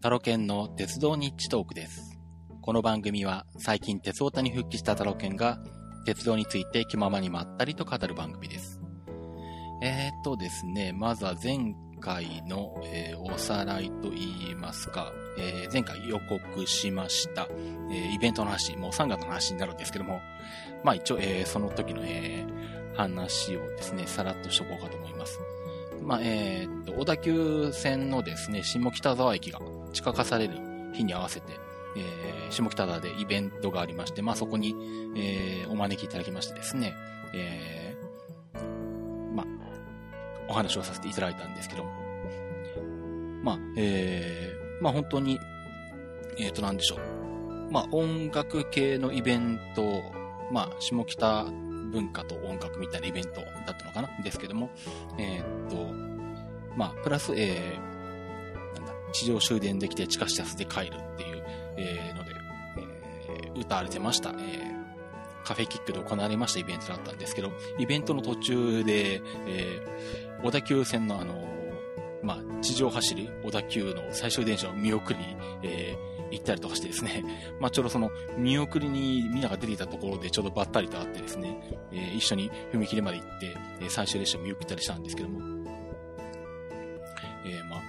タロケンの鉄道ニッチトークです。この番組は最近鉄オタに復帰したタロケンが鉄道について気ままにまったりと語る番組です。えー、っとですね、まずは前回の、えーおさらいと言いますか、えー前回予告しました、えイベントの話、もう3月の話になるんですけども、まあ一応、えその時の、え話をですね、さらっとしとこうかと思います。まあ、えっと、小田急線のですね、下北沢駅が地下化される日に合わせて、えー下北沢でイベントがありまして、まあそこに、えーお招きいただきましてですね、えーまあ、お話をさせていただいたんですけども、まあ、えーまあ本当に、えっ、と、なんでしょう。まあ音楽系のイベント、まあ下北文化と音楽みたいなイベントだったのかなですけども、えーと、まあ、プラス、えー、地上終電できて地下施設で帰るっていう、えーので、えー歌われてました。えーカフェキックで行われましたイベントだったんですけど、イベントの途中で、えー小田急線のあのまあ、地上走る小田急の最終電車を見送りに、えー行ったりとかしてですね、まあ、ちょうどその見送りにみんなが出ていたところでちょうどばったりと会ってですね、えー一緒に踏切まで行って、えー最終列車を見送ったりしたんですけども、えーまあ、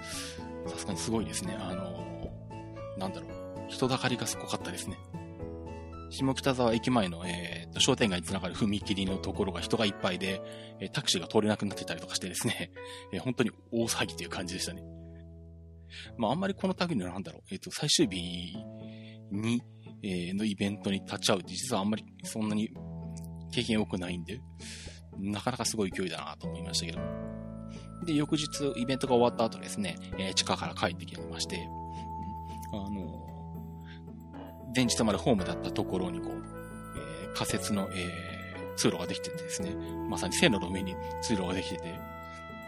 さすがにすごいですね。あのなんだろう、人だかりがすごかったですね。下北沢駅前の、えーと商店街につながる踏切のところが人がいっぱいで、えータクシーが通れなくなってたりとかしてですね、えー本当に大騒ぎという感じでしたね。まあ、あんまりこの旅のなんだろう、えっ、と、最終日に、えーのイベントに立ち会うって実はあんまりそんなに経験多くないんで、なかなかすごい勢いだなと思いましたけど。で、翌日イベントが終わった後ですね、えー地下から帰ってきまして、あの前日までホームだったところにこう、えー仮設の、えー通路ができててですね、まさに線路の上に通路ができてて、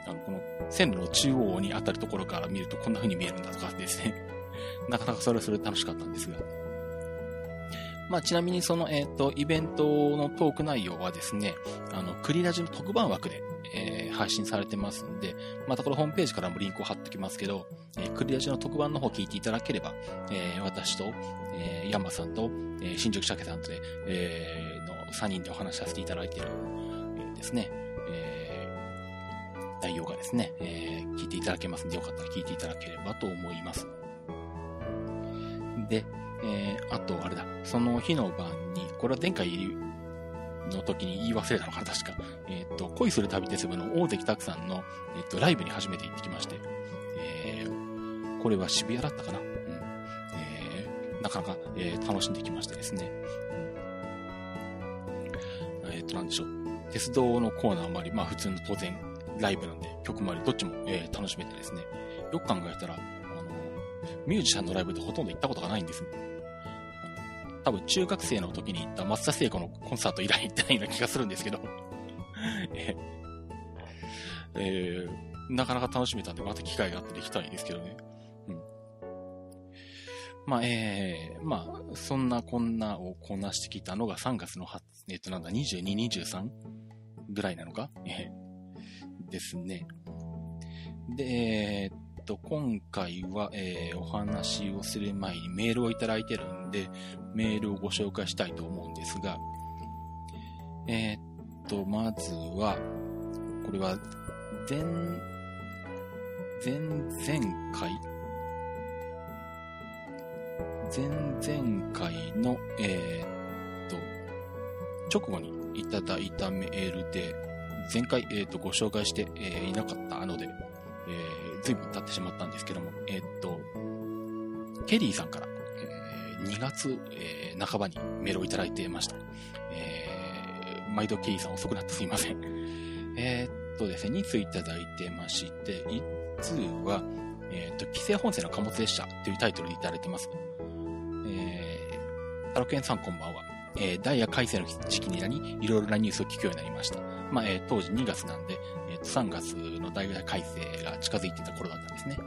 あの、この線路の中央に当たるところから見るとこんな風に見えるんだとかですね、なかなかそれはそれで楽しかったんですが、まあ、ちなみにその、えっ、と、イベントのトーク内容はですね、あの、クリラジの特番枠で、えー配信されてますんで、またこれホームページからもリンクを貼っておきますけど、えークリラジの特番の方聞いていただければ、えー私と、えーヤンマさんと、えー新宿鮭さんとで、えーの3人でお話しさせていただいている、えですね、えー内容がですね、えー聞いていただけますんで、よかったら聞いていただければと思います。で、えーあと、あれだ、その日の晩に、これは前回の時に言い忘れたのかな、確か。えっ、と、恋する旅鉄部の大関拓さんの、えっ、と、ライブに初めて行ってきまして、えーこれは渋谷だったかな？うん。えーなかなか、えー楽しんできましてですね。うんえっ、と、なんでしょう。鉄道のコーナーもあり、まあ普通の当然、ライブなんで、曲もあり、どっちも、えー楽しめてですね。よく考えたら、ミュージシャンのライブってほとんど行ったことがないんです。多分中学生の時に行った松田聖子のコンサート以来行ってないような気がするんですけど、えーなかなか楽しめたんで、また機会があったら行きたいですけどね。うん。まあ、えー、まあ、そんなこんなをこなしてきたのが3月の8、えっ、と、なんだ、22、23ぐらいなのか？えーですね。で、えーっと、今回は、えーお話をする前にメールをいただいてるんで、メールをご紹介したいと思うんですが、えーっと、まずは、これは、前、前々回前々回の、えーっと、直後にいただいたメールで、前回、えーっと、ご紹介して、えーいなかったので、えー、随分経ってしまったんですけども、えっと、ケリーさんから、えー2月、えー半ばにメールをいただいてました。えー毎度ケリーさん遅くなってすいません。えーっとですね、2通いただいてまして、1通は、えーっと、規制本線の貨物列車というタイトルでいただいてます。えー、タロケンさんこんばんは。えーダイヤ改正の時期になり、いろいろなニュースを聞くようになりました。まあ、えー当時2月なんで、3月のダイヤ改正が近づいてた頃だったんですね。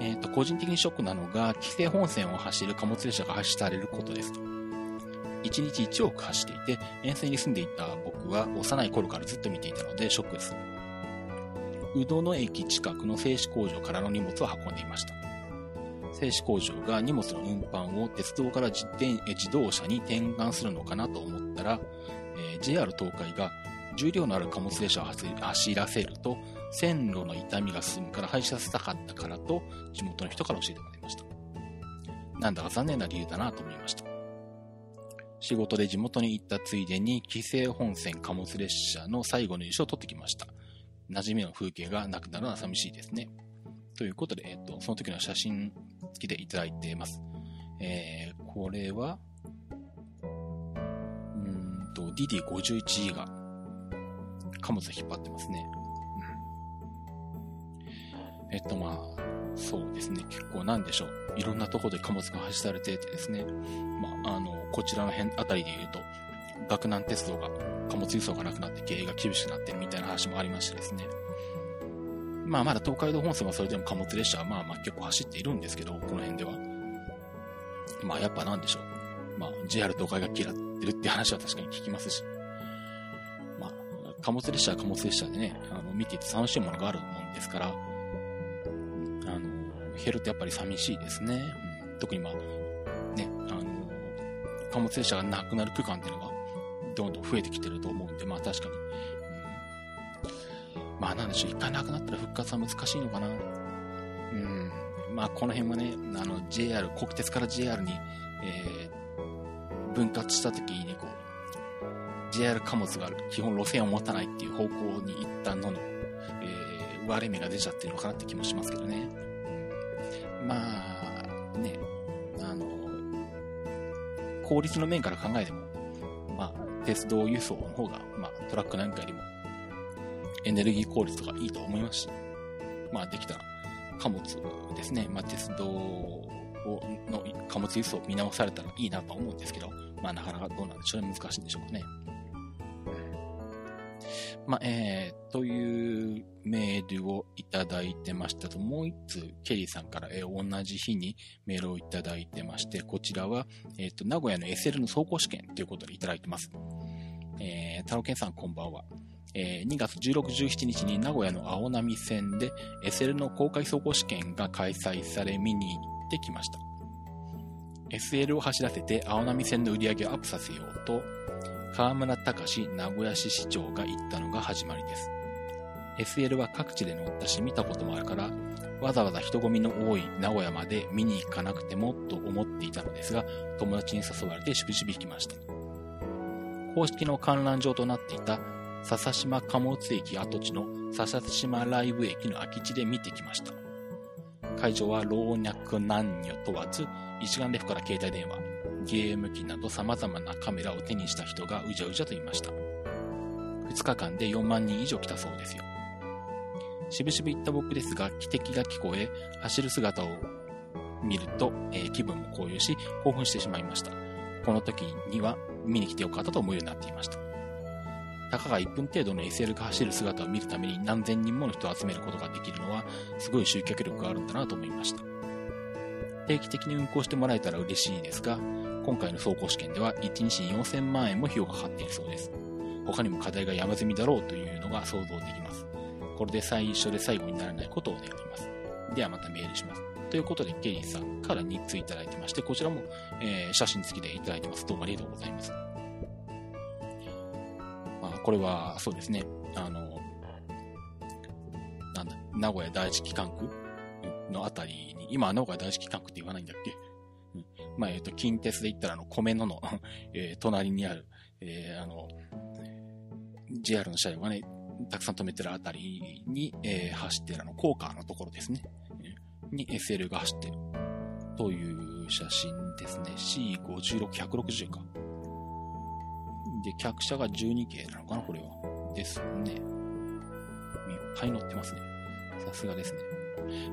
えっ、と、個人的にショックなのが、規制本線を走る貨物列車が発車されることですと。1日1億走っていて、沿線に住んでいた僕は幼い頃からずっと見ていたのでショックです。宇野の駅近くの製紙工場からの荷物を運んでいました。製紙工場が荷物の運搬を鉄道から自転自動車に転換するのかなと思ったら、えー、JR 東海が重量のある貨物列車を走らせると線路の痛みが進むから廃止させたかったからと地元の人から教えてもらいました。なんだか残念な理由だなと思いました。仕事で地元に行ったついでに、紀勢本線貨物列車の最後の優勝を取ってきました。馴染みの風景がなくなるのは寂しいですね。ということで、えっ、と、その時の写真付きでいただいています。えー、これは、うんと、DD51 が貨物引っ張ってますね。うん。えっと、まあ、そうですね、結構なんでしょう。いろんなとこで貨物が発されててですね、まあ、あの、こちらの辺あたりで言うと、岳南鉄道が貨物輸送がなくなって経営が厳しくなってるみたいな話もありましてですね。まあまだ東海道本線はそれでも貨物列車はまあまあ結構走っているんですけど、この辺では。まあやっぱなんでしょう。まあ JR 東海が嫌ってるって話は確かに聞きますし。貨物列車は貨物列車でね、あの見ていて楽しいものがあるもんですから、あの、減るとやっぱり寂しいですね。うん、特にまあ、ね、あの、貨物列車がなくなる区間っていうのがどんどん増えてきてると思うんで、まあ確かに。うん、まあなんでしょう、一回なくなったら復活は難しいのかな。うん。まあこの辺はね、あの JR、国鉄から JR に、えー、分割した時にこう、JR 貨物が基本路線を持たないっていう方向に一旦のの、えー、割れ目が出ちゃってるのかなって気もしますけどね。うん、まあ、ね、あの、効率の面から考えても、まあ、鉄道輸送の方が、まあ、トラックなんかよりも、エネルギー効率とかいいと思いますし、まあ、できたら、貨物ですね、まあ、鉄道をの貨物輸送を見直されたらいいなと思うんですけど、まあ、なかなかどうなんでしょうね、難しいんでしょうかね。まあ、えー、というメールをいただいてましたと、もう一通、ケリーさんから、えー、同じ日にメールをいただいてまして、こちらは、えっ、ー、と、名古屋の SL の走行試験ということでいただいてます。えー、太郎健さんこんばんは。えー、2月16、17日に名古屋の青波線で SL の公開走行試験が開催され見に行ってきました。SL を走らせて青波線の売り上げをアップさせようと、河村隆名古屋市市長が言ったのが始まりです。SL は各地で乗ったし見たこともあるから、わざわざ人混みの多い名古屋まで見に行かなくてもと思っていたのですが、友達に誘われてしぶしぶ行きました。公式の観覧場となっていた笹島貨物駅跡地の笹島ライブ駅の空き地で見てきました。会場は老若男女問わず、一眼レフから携帯電話、ゲーム機など様々なカメラを手にした人がうじゃうじゃといました。2日間で4万人以上来たそうですよ。しぶしぶ行った僕ですが、汽笛が聞こえ、走る姿を見ると、えー、気分も高揚し、興奮してしまいました。この時には見に来てよかったと思うようになっていました。たかが1分程度の SL が走る姿を見るために何千人もの人を集めることができるのは、すごい集客力があるんだなと思いました。定期的に運行してもらえたら嬉しいですが、今回の走行試験では1日4000万円も費用がかかっているそうです。他にも課題が山積みだろうというのが想像できます。これで最初で最後にならないことを願います。ではまたメールします。ということで、ケリーさんから2ついただいてまして、こちらも、えー、写真付きでいただいてます。どうもありがとうございます。まあ、これは、そうですね、あの、なんだ、名古屋第一機関区のあたりに、今は名古屋第一機関区って言わないんだっけ、まあ、えっ、ー、と、近鉄で言ったら、あの、米野の えー、隣にある、えー、あの、JR の車両がね、たくさん止めてるあたりに、えー、走ってるあの、コーカーのところですね。に SL が走ってる。という写真ですね。C56、160か。で、客車が12系なのかな、これは。ですね。いっぱい乗ってますね。さすがですね。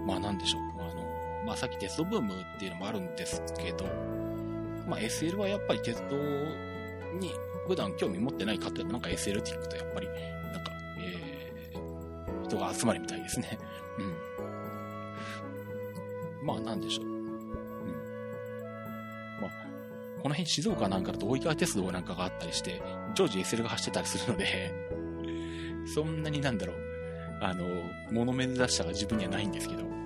まあなんでしょう。あの、まあさっき鉄道ブームっていうのもあるんですけど、まあ SL はやっぱり鉄道に普段興味持ってない方でもなんか SL って聞くとやっぱり、なんか、えー、人が集まるみたいですね。うん。まあなんでしょう。うん。この辺静岡なんかだと大井川鉄道なんかがあったりして、常時 SL が走ってたりするので そんなになんだろう、あの、物珍しさが自分にはないんですけど、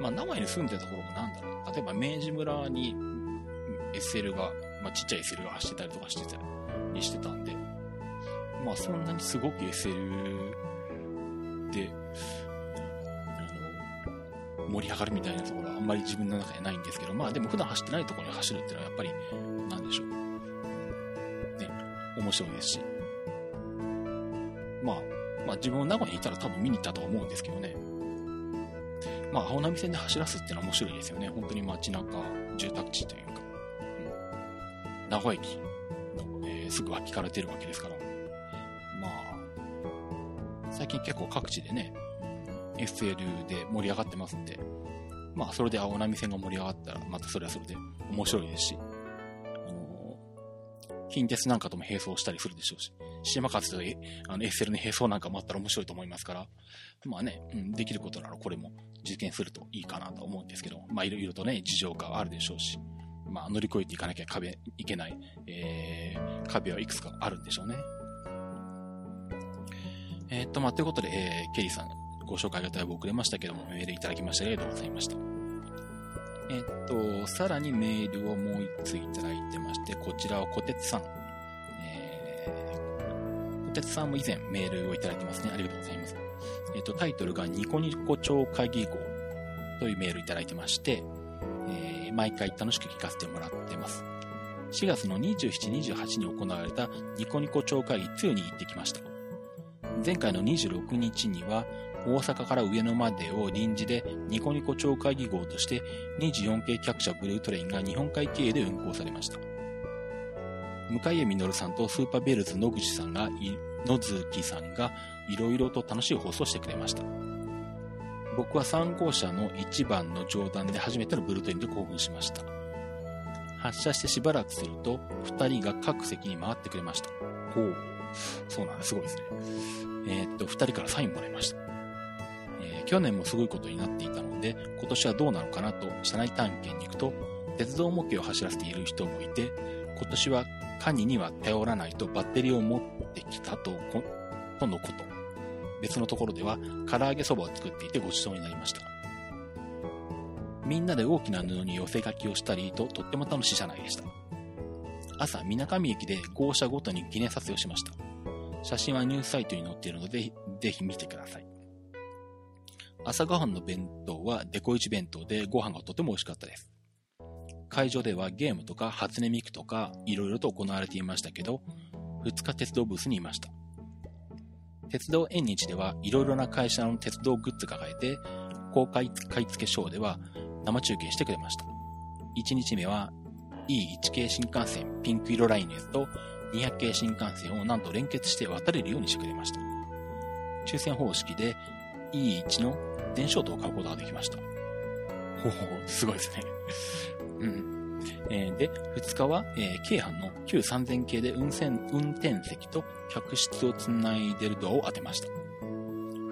まあ、名古屋に住んでた頃もなんだろう。例えば、明治村に SL が、まあ、ちっちゃい SL が走ってたりとかしてたりしてたんで、まあ、そんなにすごく SL で、あの、盛り上がるみたいなところはあんまり自分の中にないんですけど、まあでも普段走ってないところに走るっていうのはやっぱり、なんでしょう。ね、面白いですし。まあ、まあ自分も名古屋にいたら多分見に行ったとは思うんですけどね。まあ、青波線で走らすっていうのは面白いですよね。本当に街中、住宅地というか、うん、名古屋駅の、えー、すぐ脇から出るわけですから。まあ、最近結構各地でね、SL で盛り上がってますんで、まあ、それで青波線が盛り上がったら、またそれはそれで面白いですし、あの近鉄なんかとも並走したりするでしょうし、島勝とあの SL の並走なんかもあったら面白いと思いますから、まあね、うん、できることならこれも実現するといいかなと思うんですけど、まあいろいろとね、事情があるでしょうし、まあ乗り越えていかなきゃ壁、いけない、えー、壁はいくつかあるんでしょうね。えー、っと、まあ、ということで、えー、ケリーさん、ご紹介がだいぶ遅れましたけども、メールいただきましてありがとうございました。え、っと、さらにメールをもう一ついただいてまして、こちらは小鉄さん。え、さんも以前メールをいただいてますね。ありがとうございます。えっ、と、タイトルがニコニコ超会議号というメールいただいてまして、えー、毎回楽しく聞かせてもらってます。4月の27、28に行われたニコニコ超会議2に行ってきました。前回の26日には大阪から上野までを臨時でニコニコ超会議号として24系客車ブルートレインが日本海経営で運行されました。向江実さんとスーパーベルズ野口さんが、野月さんがいろいろと楽しい放送をしてくれました。僕は3号車の1番の上段で初めてのブルートインで興奮しました。発車してしばらくすると、2人が各席に回ってくれました。ほう。そうなんです。すごいですね。えー、っと、2人からサインもらいました。えー、去年もすごいことになっていたので、今年はどうなのかなと車内探検に行くと、鉄道模型を走らせている人もいて、今年はカニには頼らないとバッテリーを持ってきたと、とのこと。別のところでは唐揚げそばを作っていてご馳走になりました。みんなで大きな布に寄せ書きをしたりととっても楽しい車内でした。朝、水上駅で号車ごとに記念撮影をしました。写真はニュースサイトに載っているので、ぜひぜひ見てください。朝ごはんの弁当はデコイチ弁当でご飯がとても美味しかったです。会場ではゲームとか初音ミクとか色々と行われていましたけど、2日鉄道ブースにいました。鉄道縁日ではいろいろな会社の鉄道グッズが買えて、公開買い付けショーでは生中継してくれました。1日目は E1 系新幹線ピンク色ライネスと200系新幹線をなんと連結して渡れるようにしてくれました。抽選方式で E1 の電子ートを買うことができました。ほうほう、すごいですね。うん。えー、で、2日は、えー、京阪の旧3000系で運転運転席と客室をつないでるドアを当てました。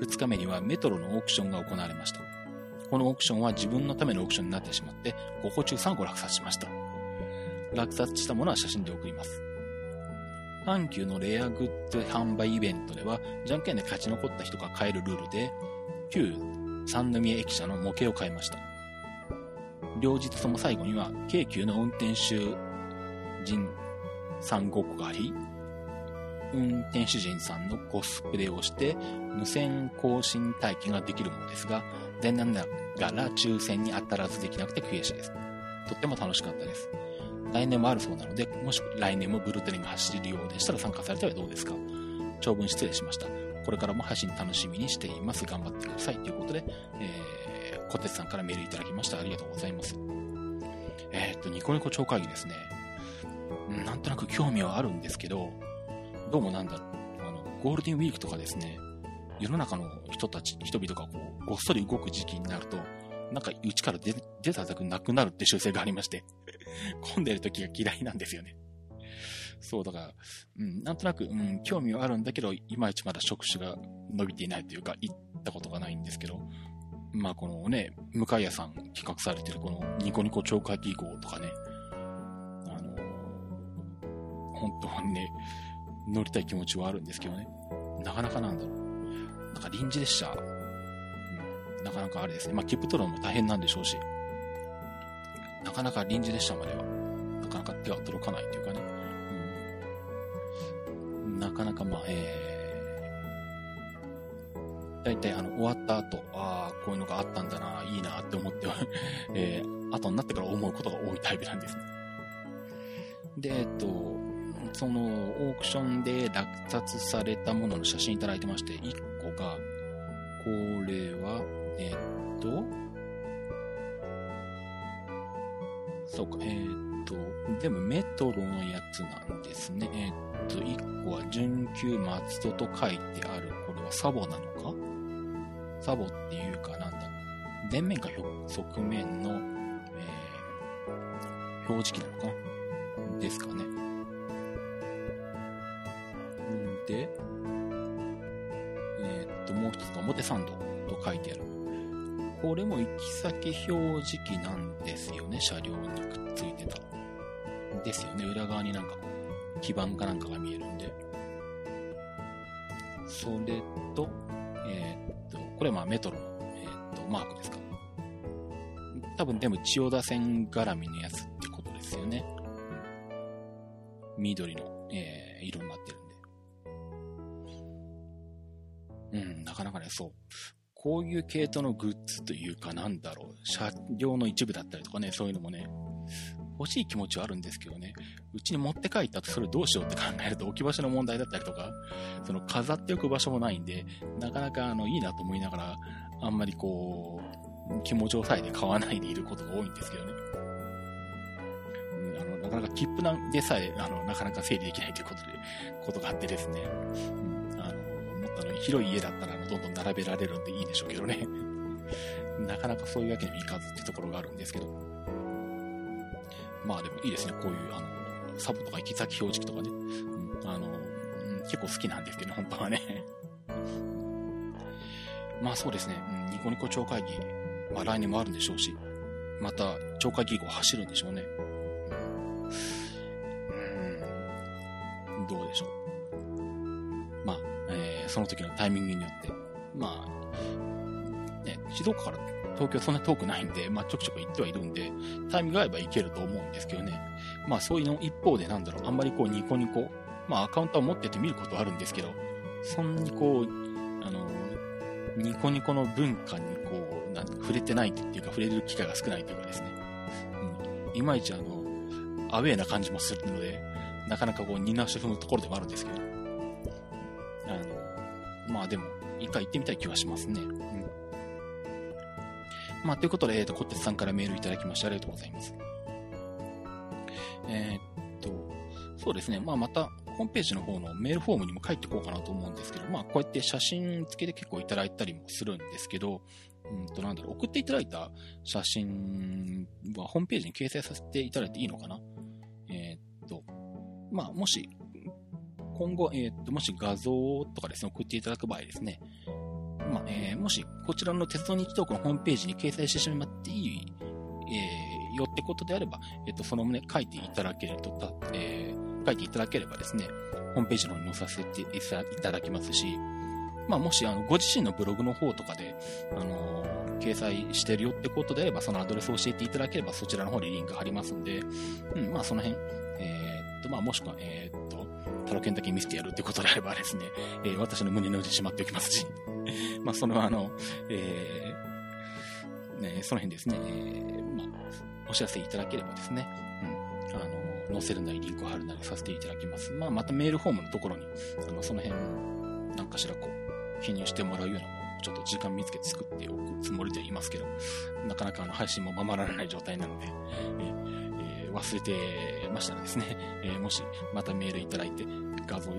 2日目にはメトロのオークションが行われました。このオークションは自分のためのオークションになってしまって、5個中3個落札しました。落札したものは写真で送ります。阪急のレアグッズ販売イベントでは、じゃんけんで勝ち残った人が買えるルールで、旧三宮駅舎の模型を買いました。両日とも最後には、京急の運転手人さんごっこがあり、運転手人さんのコスプレをして、無線更新体験ができるものですが、残念ながら抽選に当たらずできなくて悔しいです。とっても楽しかったです。来年もあるそうなので、もし来年もブルーテレンが走れるようでしたら参加されてはどうですか長文失礼しました。これからも配信楽しみにしています。頑張ってください。ということで、えー小鉄さんからメールいただきました。ありがとうございます。えー、っと、ニコニコ超会議ですね。なんとなく興味はあるんですけど、どうもなんだ、あの、ゴールデンウィークとかですね、世の中の人たち、人々がこう、ごっそり動く時期になると、なんか家から出出たくなくなるって習性がありまして、混んでる時が嫌いなんですよね。そう、だから、うん、なんとなく、うん、興味はあるんだけど、いまいちまだ職種が伸びていないというか、行ったことがないんですけど、まあこのね、向谷さん企画されてるこのニコニコ超会議号とかね、あのー、本当にね、乗りたい気持ちはあるんですけどね、なかなかなんだろう。なんか臨時列車、うん、なかなかあれですね。まあ、切符取るのも大変なんでしょうし、なかなか臨時列車までは、なかなか手が届かないというかね。うん、なかなかまあ、えー、大体あの、終わった後、ああ、こういうのがあったんだな、いいなって思って、えー、後になってから思うことが多いタイプなんですね。で、えっと、そのオークションで落札されたものの写真いただいてまして、1個が、これは、えっと、そうか、えー、っと、全部メトロのやつなんですね。えー、っと、1個は準急松戸と書いてある、これはサボなのか？サボっていうかなんだ。前面か側面の、えー、表示器なのかな？ですかね。んで、えー、っと、もう一つが表参道と書いてある。これも行き先表示器なんですよね、車両にくっついてた。ですよね、裏側になんかこう、基板かなんかが見えるんで。それ、と、これまあメトロの、えー、と、マークですか。多分でも千代田線絡みのやつってことですよね。緑の、えー、色になってるんで。うん、なかなかね、そう。こういう系統のグッズというかなんだろう、車両の一部だったりとかね、そういうのもね、欲しい気持ちはあるんですけどね、うちに持って帰ったとそれどうしようって考えると置き場所の問題だったりとか、その飾っておく場所もないんで、なかなかあのいいなと思いながら、あんまりこう、気持ちを抑えて買わないでいることが多いんですけどね。うん、あのなかなか切符なんでさえあのなかなか整理できないということで、ことがあってですね、うん、あのもっとあの広い家だったらどんどん並べられるんでいいでしょうけどね。なかなかそういうわけにもいかずってところがあるんですけど。まあでもいいですね。こういう、あの、サブとか行き先表示器とかね。うん、あの、ん、結構好きなんですけど、本当はね。まあそうですね。うん、ニコニコ超会議、まあ来年もあるんでしょうし、また超会議以降走るんでしょうね。うん、どうでしょう。まあ、えー、その時のタイミングによって、まあ、ね、静岡から東京そんな遠くないんで、まあ、ちょくちょく行ってはいるんで、タイミング合えば行けると思うんですけどね。まあ、そういうの一方でなんだろう、あんまりこうニコニコ、まあ、アカウントは持ってて見ることはあるんですけど、そんなにこう、あの、ニコニコの文化にこう、なん触れてないっていうか、触れる機会が少ないというかですね。うん。いまいちあの、アウェーな感じもするので、なかなかこう、二なし踏むところでもあるんですけど、あの、まあでも、一回行ってみたい気はしますね。うん。まあ、ということで、えっ、ー、と、こってつさんからメールいただきましてありがとうございます。えー、っと、そうですね。まあ、また、ホームページの方のメールフォームにも書いていこうかなと思うんですけど、まあ、こうやって写真付きで結構いただいたりもするんですけど、うんと、なんだろう、送っていただいた写真はホームページに掲載させていただいていいのかな？えー、っと、まあ、もし、今後、えー、っと、もし画像とかですね、送っていただく場合ですね、まあ、えー、もし、こちらの鉄道日トークのホームページに掲載してしまっていい、えー、よってことであれば、えっ、と、その旨書いていただけると、え、書いていただければですね、ホームページの方に載させていただきますし、まあ、もし、あの、ご自身のブログの方とかで、あの、掲載してるよってことであれば、そのアドレスを教えていただければ、そちらの方にリンク貼りますんで、うん、まあ、その辺、え、っと、まあ、もしくは、えー、っと、タロケンだけ見せてやるってことであればですね、えー、私の胸の内しまっておきますし、まあ、そのあの、えー、ね、その辺ですね、え、まあ、お知らせいただければですね、うん、あの、載せるなりリンクを貼るなりさせていただきます。まあ、またメールフォームのところに、あの、その辺、なんかしらこう、記入してもらうようなものちょっと時間見つけて作っておくつもりでいますけど、なかなかあの配信もままならない状態なので、え、忘れてましたらですね、えー、もしまたメールいただいて画像、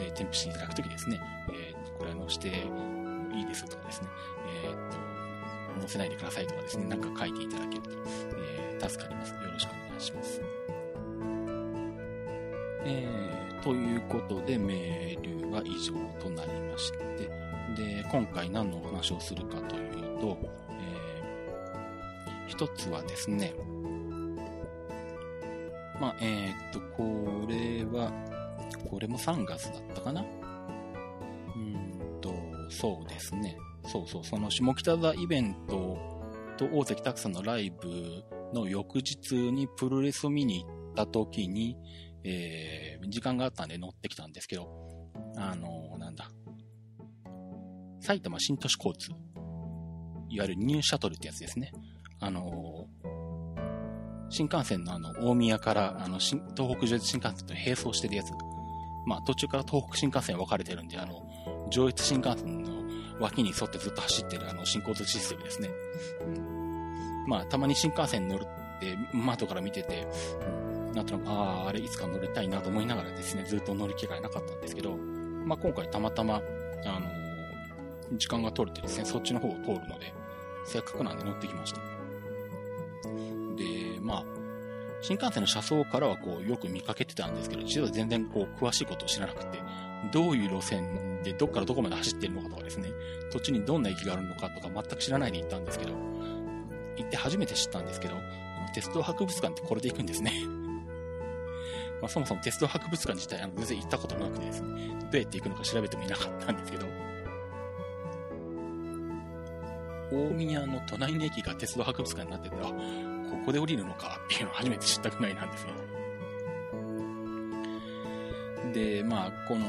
え添付していただくときですね、えー、これあのしていいですとかですね、えー、っと、載せないでくださいとかですね、なんか書いていただけると、えー、助かります。よろしくお願いします。えー、ということで、メールは以上となりまして、で、今回何のお話をするかというと、えー、一つはですね、まあ、えー、っと、これは、これも3月だったかな？うんとそうですね。そうそう、その下北沢イベントと大関拓さんのライブの翌日にプロレスを見に行った時に、えー、時間があったんで乗ってきたんですけど、あのー、なんだ、埼玉新都市交通、いわゆるニューシャトルってやつですね。あのー、新幹線のあの、大宮から、あの、東北上越新幹線と並走してるやつ。まあ、途中から東北新幹線分かれてるんで、あの、上越新幹線の脇に沿ってずっと走ってるあの、新交通システムですね。うん、まあ、たまに新幹線乗るって、窓から見てて、うん、なんとなく、ああ、あれいつか乗りたいなと思いながらですね、ずっと乗る機会なかったんですけど、まあ、今回たまたま、あの時間が取れてですね、そっちの方を通るので、せっかくなんで乗ってきました。新幹線の車窓からはこうよく見かけてたんですけど、実は全然こう詳しいことを知らなくて、どういう路線でどっからどこまで走ってるのかとかですね、途中にどんな駅があるのかとか全く知らないで行ったんですけど、行って初めて知ったんですけど、鉄道博物館ってこれで行くんですね。まあ、そもそも鉄道博物館自体あの全然行ったことなくてですね、どうやって行くのか調べてもいなかったんですけど、大宮の隣の駅が鉄道博物館になってて、あ、ここで降りるのかっていうのを初めて知ったぐらいなんですよ。で、まあ、この、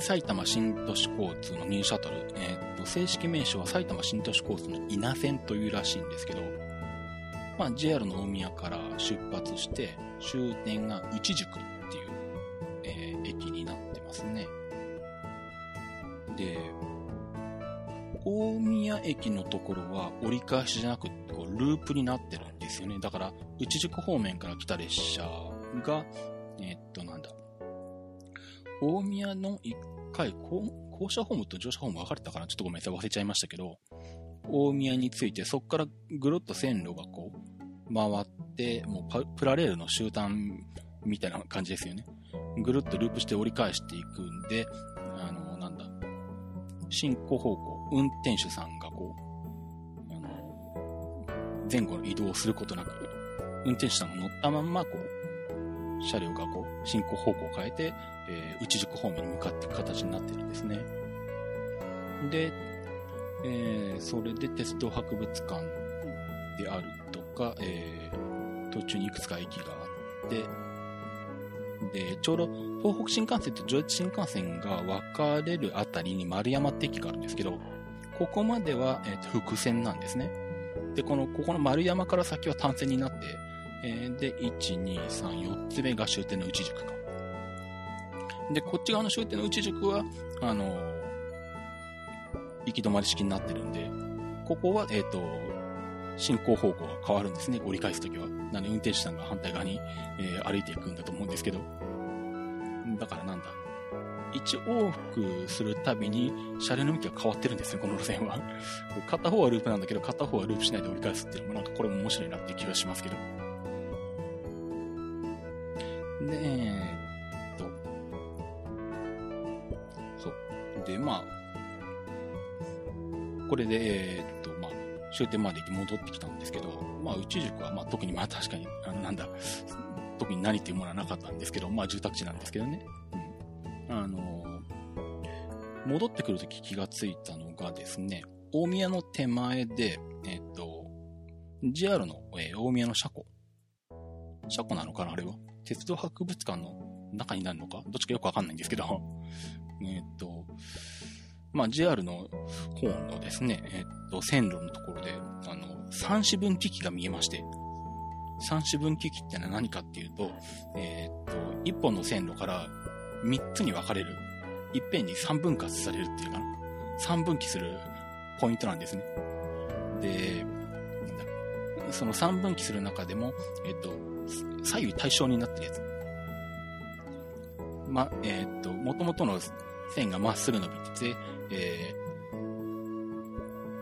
埼玉新都市交通のニューシャトル、えー、と、正式名称は埼玉新都市交通の稲線というらしいんですけど、まあ、JR の大宮から出発して、終点が内宿っていう、えー、駅になってますね。で、大宮駅のところは折り返しじゃなくて、ループになってるんですよね。だから、内宿方面から来た列車が、え、っと、なんだ、大宮の1回、降車ホームと乗車ホーム分かれたかな？ちょっとごめんなさい、忘れちゃいましたけど、大宮に着いて、そこからぐるっと線路がこう、回って、もうプラレールの集団みたいな感じですよね。ぐるっとループして折り返していくんで、あの、なんだ、進行方向、運転手さんがこう、前後の移動をすることなく、運転手さんが乗ったまんま、こう、車両がこう、進行方向を変えて、えー、内宿方面に向かっていく形になってるんですね。で、えー、それで鉄道博物館であるとか、えー、途中にいくつか駅があって、で、ちょうど東北新幹線と上越新幹線が分かれるあたりに丸山って駅があるんですけど、ここまでは、えー、と伏線なんですね。で、この、ここの丸山から先は単線になって、えー、で、1、2、3、4つ目が終点の内宿か。で、こっち側の終点の内宿は、あの行き止まり式になってるんで、ここは、えっ、と、進行方向が変わるんですね、折り返すときは。なので、運転手さんが反対側に、えー、歩いていくんだと思うんですけど。だからなんだ。1往復するたびに、車両の向きが変わってるんですよ、この路線は。片方はループなんだけど、片方はループしないで折り返すっていうのも、なんかこれも面白いなっていう気がしますけど。で、えっと。そうで、まあ、これで、えー、っと、まあ、終点まで戻ってきたんですけど、まあ、宇宙塾は、まあ、特に、まあ、確かに、あの、なんだ、特に何っていうものはなかったんですけど、まあ、住宅地なんですけどね。あの戻ってくるとき気がついたのがですね、大宮の手前で、えっ、と、JR の、えー、大宮の車庫。車庫なのかなあれは？鉄道博物館の中になるのか？どっちかよくわかんないんですけど、えっ、と、まあ、JR の方のですね、えっ、と、線路のところで、あの、三子分岐器が見えまして、三子分岐器ってのは何かっていうと、えっ、と、一本の線路から三つに分かれる。いっぺんに三分割されるっていうかな。三分岐するポイントなんですね。で、その三分岐する中でも、えっ、と、左右対称になってるやつ。ま、えっ、と、元々の線がまっすぐ伸びてて、え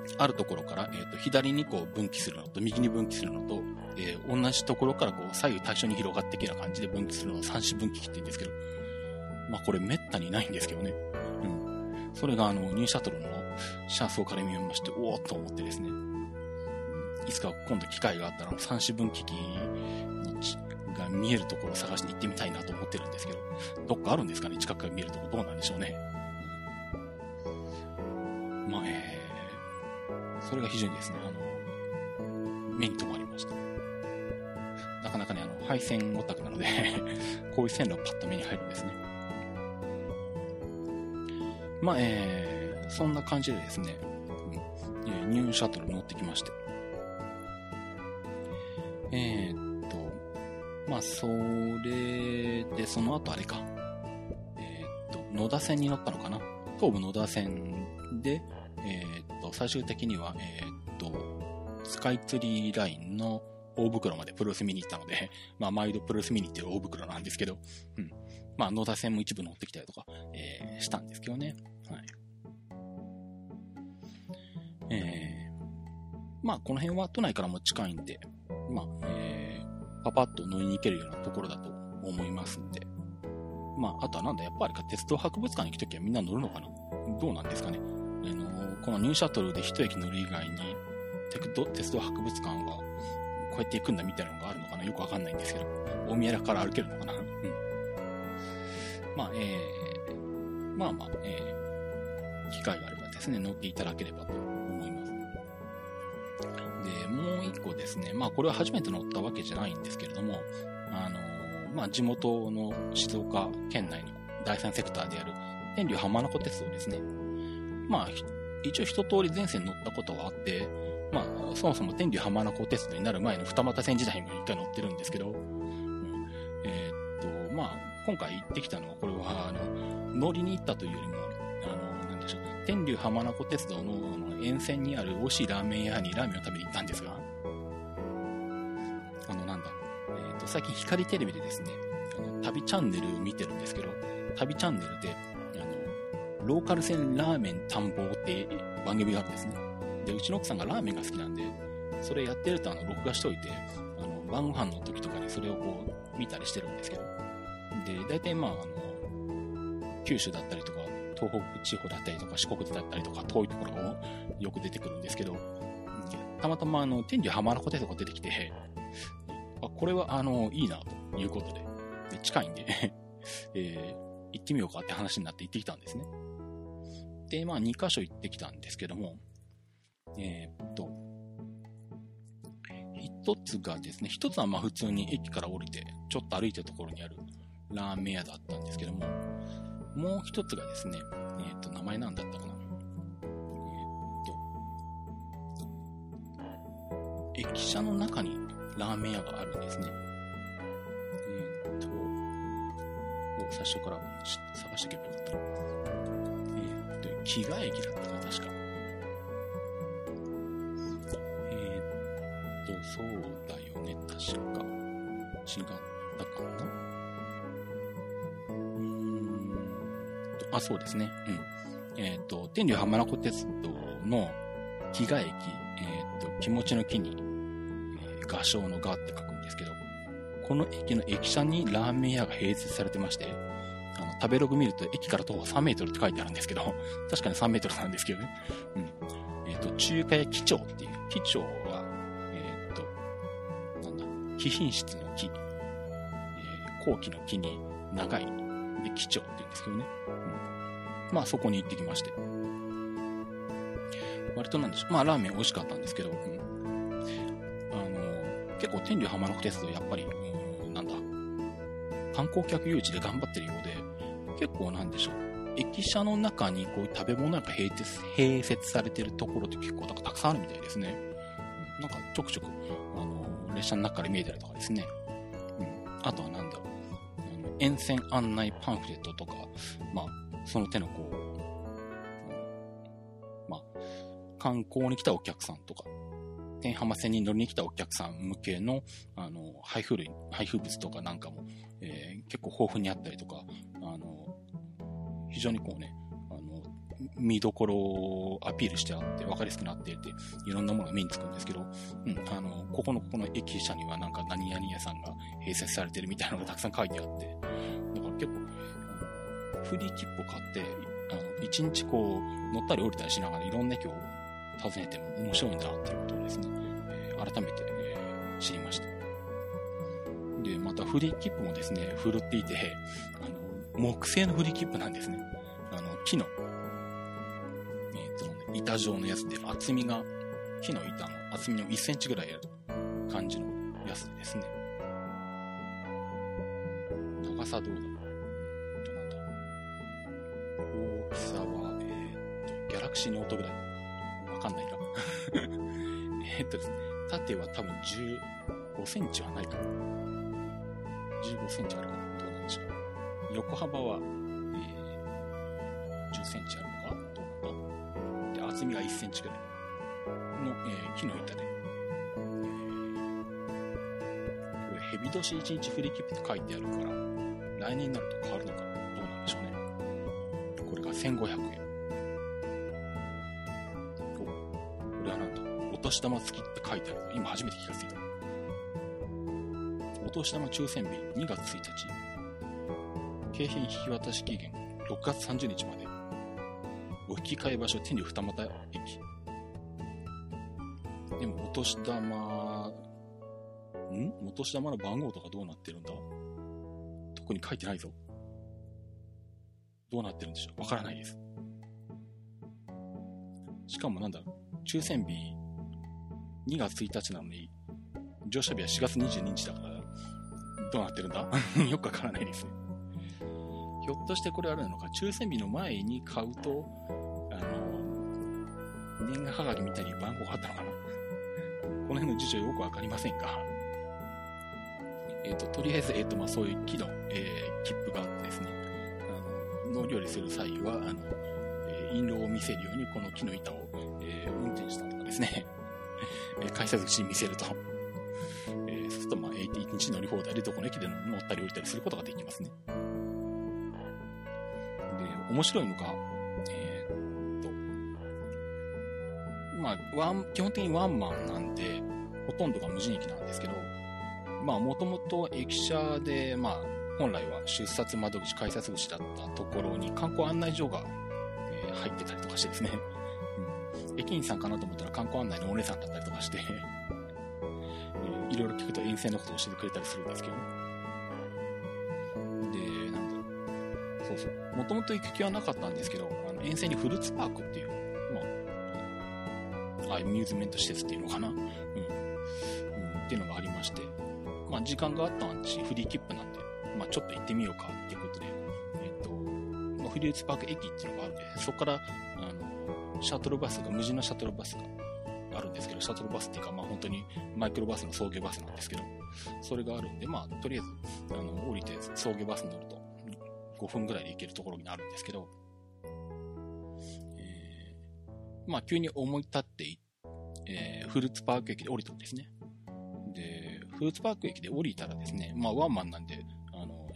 ー、あるところから、えーと、左にこう分岐するのと、右に分岐するのと、えー、同じところからこう左右対称に広がっていくような感じで分岐するのを三子分岐って言うんですけど、まあこれめったにないんですけどね。うん。それがあの、ニューシャトルの車窓から見まして、おおっと思ってですね。いつか今度機会があったら、三子分岐器が見えるところを探して行ってみたいなと思ってるんですけど、どっかあるんですかね？近くから見えるところどうなんでしょうね。まあ、えーそれが非常にですね、あの、目に留まりました。なかなかね、あの、配線オタクなので こういう線路がパッと目に入るんですね。まあ、えー、そんな感じでですね、ニューシャトル乗ってきまして。えー、っと、まあ、それで、その後あれか。えー、っと、野田線に乗ったのかな東武野田線で、えー、っと、最終的には、えっと、スカイツリーラインの大袋までプロレス見に行ったので、まあ、毎度プロレス見に行ってる大袋なんですけど、うん。まあ、野田線も一部乗ってきたりとか、えー、したんですけどね。はい。えー、まあ、この辺は都内からも近いんで、まあ、えー、パパッと乗りに行けるようなところだと思いますんで。まあ、あとはなんだ、やっぱりか鉄道博物館に行くときはみんな乗るのかな？どうなんですかね？あの、このニューシャトルで一駅乗る以外に、鉄道博物館はこうやって行くんだみたいなのがあるのかな？よくわかんないんですけど、大宮から歩けるのかな？うん。まあ、えー、まあまあ、えー、機会があればですね、乗っていただければと思います。で、もう一個ですね、まあこれは初めて乗ったわけじゃないんですけれども、あのー、まあ地元の静岡県内の第三セクターである天竜浜名湖鉄道ですね。まあ、一応一通り全線乗ったことはあって、まあ、そもそも天竜浜名湖鉄道になる前の二俣線時代にも一回乗ってるんですけど、えー、っと、まあ、今回行ってきたのは、これは、あの、乗りに行ったというよりも、あの、なんでしょう、天竜浜名湖鉄道のあの沿線にある美味しいラーメン屋にラーメンを食べに行ったんですが、あの、なんだ、えー、っと、最近光テレビでですね、あの旅チャンネル見てるんですけど、旅チャンネルで、あの、ローカル線ラーメン探訪って番組があるんですね。で、うちの奥さんがラーメンが好きなんで、それやってるとあの、録画しといて、あの、晩ご飯の時とかにそれをこう、見たりしてるんですけど。で、大体まあ、あの、九州だったりとか、東北地方だったりとか、四国だったりとか、遠いところがよく出てくるんですけど、たまたまあの、天竜浜名湖鉄道が出てきて、あ、これはあの、いいな、ということで、で近いんで えー、行ってみようかって話になって行ってきたんですね。で、まあ2箇所行ってきたんですけども、えー、っと、一つがですね、一つはまあ普通に駅から降りて、ちょっと歩いたところにあるラーメン屋だったんですけども、もう一つがですね、え、っと、名前なんだったかな。え、っと、駅舎の中にラーメン屋があるんですね。え、っと、最初から探しておけばよかったな。えっと、木賀駅だったかな、確か。えっ、とそうだよね、確か。違ったかなあ、そうですね。うん。えっ、ー、と、天竜浜名湖鉄道の木賀駅、えっ、ー、と、気持ちの木に、えー、画商の画って書くんですけど、この駅の駅舎にラーメン屋が併設されてまして、あの、食べログ見ると駅から徒歩3メートルって書いてあるんですけど、確かに3メートルなんですけどね。うん。えっ、ー、と、中華屋機長っていう、機長は貴品質の木、えー、後期の木に長い、で、貴重って言うんですけどね。うん、まあ、そこに行ってきまして。割となんでしょう。まあ、ラーメン美味しかったんですけど、うん、あの、結構天竜浜の鉄道やっぱり、うん、なんだ、観光客誘致で頑張ってるようで、結構なんでしょう。駅舎の中にこういう食べ物が併設併設されてるところって結構たくさんあるみたいですね。なんかちょくちょく、あの、列車の中から見えたりとかですね。うん。あとはなんだろう。沿線案内パンフレットとか、まあ、その手のこう、まあ、観光に来たお客さんとか、天浜線に乗りに来たお客さん向けの、あの、配布類、配布物とかなんかも、えー、結構豊富にあったりとか、あの、非常にこうね、見どころをアピールしてあって分かりやすくなっていて、いろんなものが目につくんですけど、うん、あの、ここのここの駅舎にはなんか何々屋さんが併設されてるみたいなのがたくさん書いてあって、だから結構、フリー切符を買って、あの、一日こう、乗ったり降りたりしながらいろんな駅を訪ねても面白いんだっていうことをですね、え、改めて、え、知りました。で、またフリー切符もですね、振るっていて、あの、木製のフリー切符なんですね。あの、木の板状のやつで厚みが木の板の厚みの1センチぐらいある感じのやつですね。長さどうだ？ろうなんだ大きさは、えー、っと、ギャラクシーノートぐらい。わかんないか。えっとですね、縦は多分15センチはないかな。15センチあるかなどうなんでしょう。横幅は、えー、10センチあるかな、厚みが1センチぐらいの、えー、木の板で、えー、これ、ヘビ年1日フリーキップって書いてあるから、来年になると変わるのかどうなんでしょうね。これが1500円。お、これはなんだお年玉付きって書いてある。今初めて気がついた。お年玉抽選日2月1日。景品引き渡し期限6月30日まで。お引き換え場所天竜二俣駅。でも、お年玉、ん？お年玉の番号とかどうなってるんだ？特に書いてないぞ。どうなってるんでしょう？わからないです。しかもなんだ抽選日2月1日なのに、乗車日は4月22日だから、どうなってるんだ？よくわからないですね。ひょっとしてこれあるのか、抽選日の前に買うと、あの、年賀はがきみたいに番号があったのかな？この辺の事情よくわかりませんが、えっ、ー、と、とりあえず、えっ、ー、と、まあ、そういう木の、えー、切符があってですね、あの、乗り降りする際は、あの、え、印籠を見せるように、この木の板を、え、運転したとかですね、え、改札口に見せると、えー、そうすると、まあ、1日乗り放題でどこの駅で乗ったり降りたりすることができますね。で、面白いのが、まあ、ワン、基本的にワンマンなんで、ほとんどが無人駅なんですけど、まあ、もともと駅舎で、まあ、本来は出札窓口、改札口だったところに観光案内所が、えー、入ってたりとかしてですね、うん、駅員さんかなと思ったら観光案内のお姉さんだったりとかしてえー、いろいろ聞くと沿線のことを教えてくれたりするんですけど、で、なんだろう。そうそう。もともと行く気はなかったんですけど、あの沿線にフルーツパークっていう、アミューズメント施設っていうのかな、うん、うん、っていうのがありまして、まあ、時間があったんし、フリー切符なんで、まあ、ちょっと行ってみようかっていうことで、えっ、と、まあ、フリーツパーク駅っていうのがあるんで、そこから、あの、シャトルバスが、無人のシャトルバスがあるんですけど、シャトルバスっていうか、まあ本当にマイクロバスの送迎バスなんですけど、それがあるんで、まあとりあえず、あの、降りて送迎バスに乗ると、5分ぐらいで行けるところになるんですけど、まあ急に思い立ってえー、フルーツパーク駅で降りたんですね。で、フルーツパーク駅で降りたらですね、まあワンマンなんで、あの、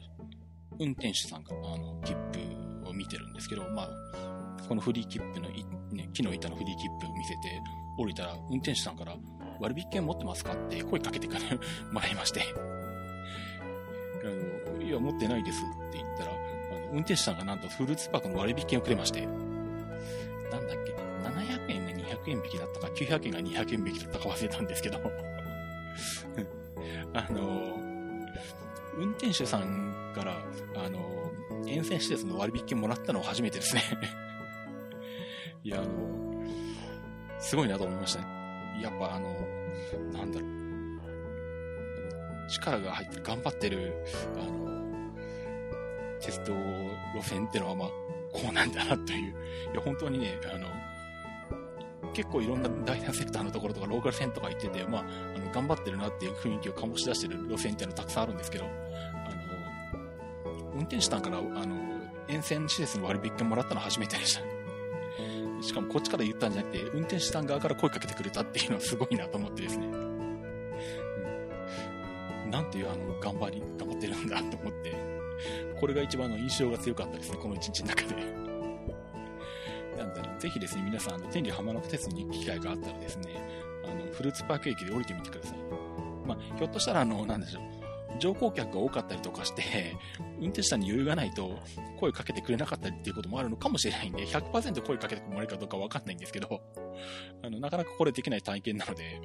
運転手さんが、あの、切符を見てるんですけど、まあ、このフリー切符の、ね、木の板のフリー切符を見せて、降りたら、運転手さんから、割引券持ってますか？って声かけてから もらいまして。あの、いや、持ってないですって言ったら、あの運転手さんがなんとフルーツパークの割引券をくれまして、なんだっけ、700円？円引きだったか、900円が200円引きだったか忘れたんですけど あの、運転手さんから、あの、沿線施設の割引券もらったのは初めてですね いや、あの、すごいなと思いましたね。やっぱあの、なんだろう。力が入って頑張ってる、あの、鉄道路線ってのはまあ、こうなんだなという。いや、本当にね、あの、結構いろんな第三セクターのところとかローカル線とか行ってて、まあ、あの、頑張ってるなっていう雰囲気を醸し出してる路線っていうのはたくさんあるんですけど、あの、運転手さんから、あの、沿線施設の割引券もらったのは初めてでした。しかもこっちから言ったんじゃなくて、運転手さん側から声かけてくれたっていうのはすごいなと思ってですね。うん、なんていうあの、頑張り、頑張ってるんだと思って、これが一番の印象が強かったですね、この一日の中で。なんだろう、ぜひですね、皆さん、あの、天理浜名湖鉄に行く機会があったらですね、あの、フルーツパーク駅で降りてみてください。まあ、ひょっとしたら、あの、なんでしょう、乗降客が多かったりとかして、運転手さんに余裕がないと声かけてくれなかったりっていうこともあるのかもしれないんで、100%声かけてもらえるかどうかわかんないんですけど、あの、なかなかこれできない体験なので、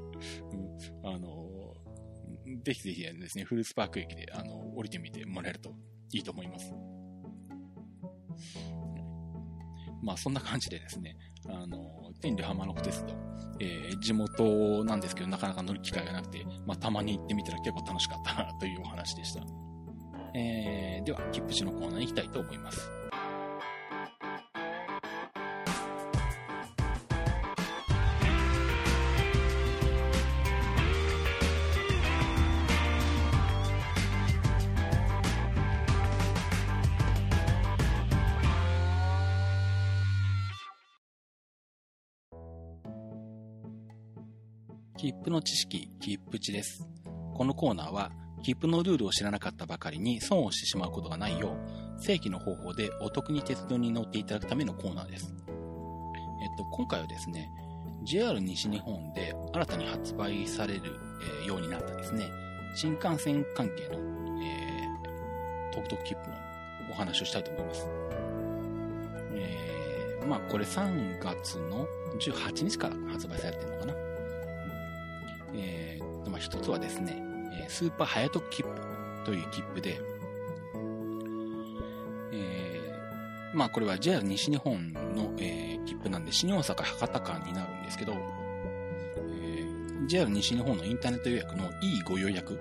うん、あの、ぜひぜひですね、フルーツパーク駅で、あの、降りてみてもらえるといいと思います。まあそんな感じでですね、あの、天竜浜の鉄道、えー、地元なんですけどなかなか乗る機会がなくて、まあたまに行ってみたら結構楽しかったなというお話でした。えー、では、切符地のコーナーに行きたいと思います。の知識、切符値です。このコーナーは、切符のルールを知らなかったばかりに損をしてしまうことがないよう、正規の方法でお得に鉄道に乗っていただくためのコーナーです。えっと、今回はですね、JR 西日本で新たに発売される、えー、ようになったですね、新幹線関係の、えー、トクトク切符のお話をしたいと思います。えー、まあこれ3月の18日から発売されてるのかな。えー、まあ、一つはですね、スーパーハヤト切符という切符で、えー、まあこれは JR 西日本の、えー、切符なんで、新大阪博多間になるんですけど、えー、JR 西日本のインターネット予約の E ご予約、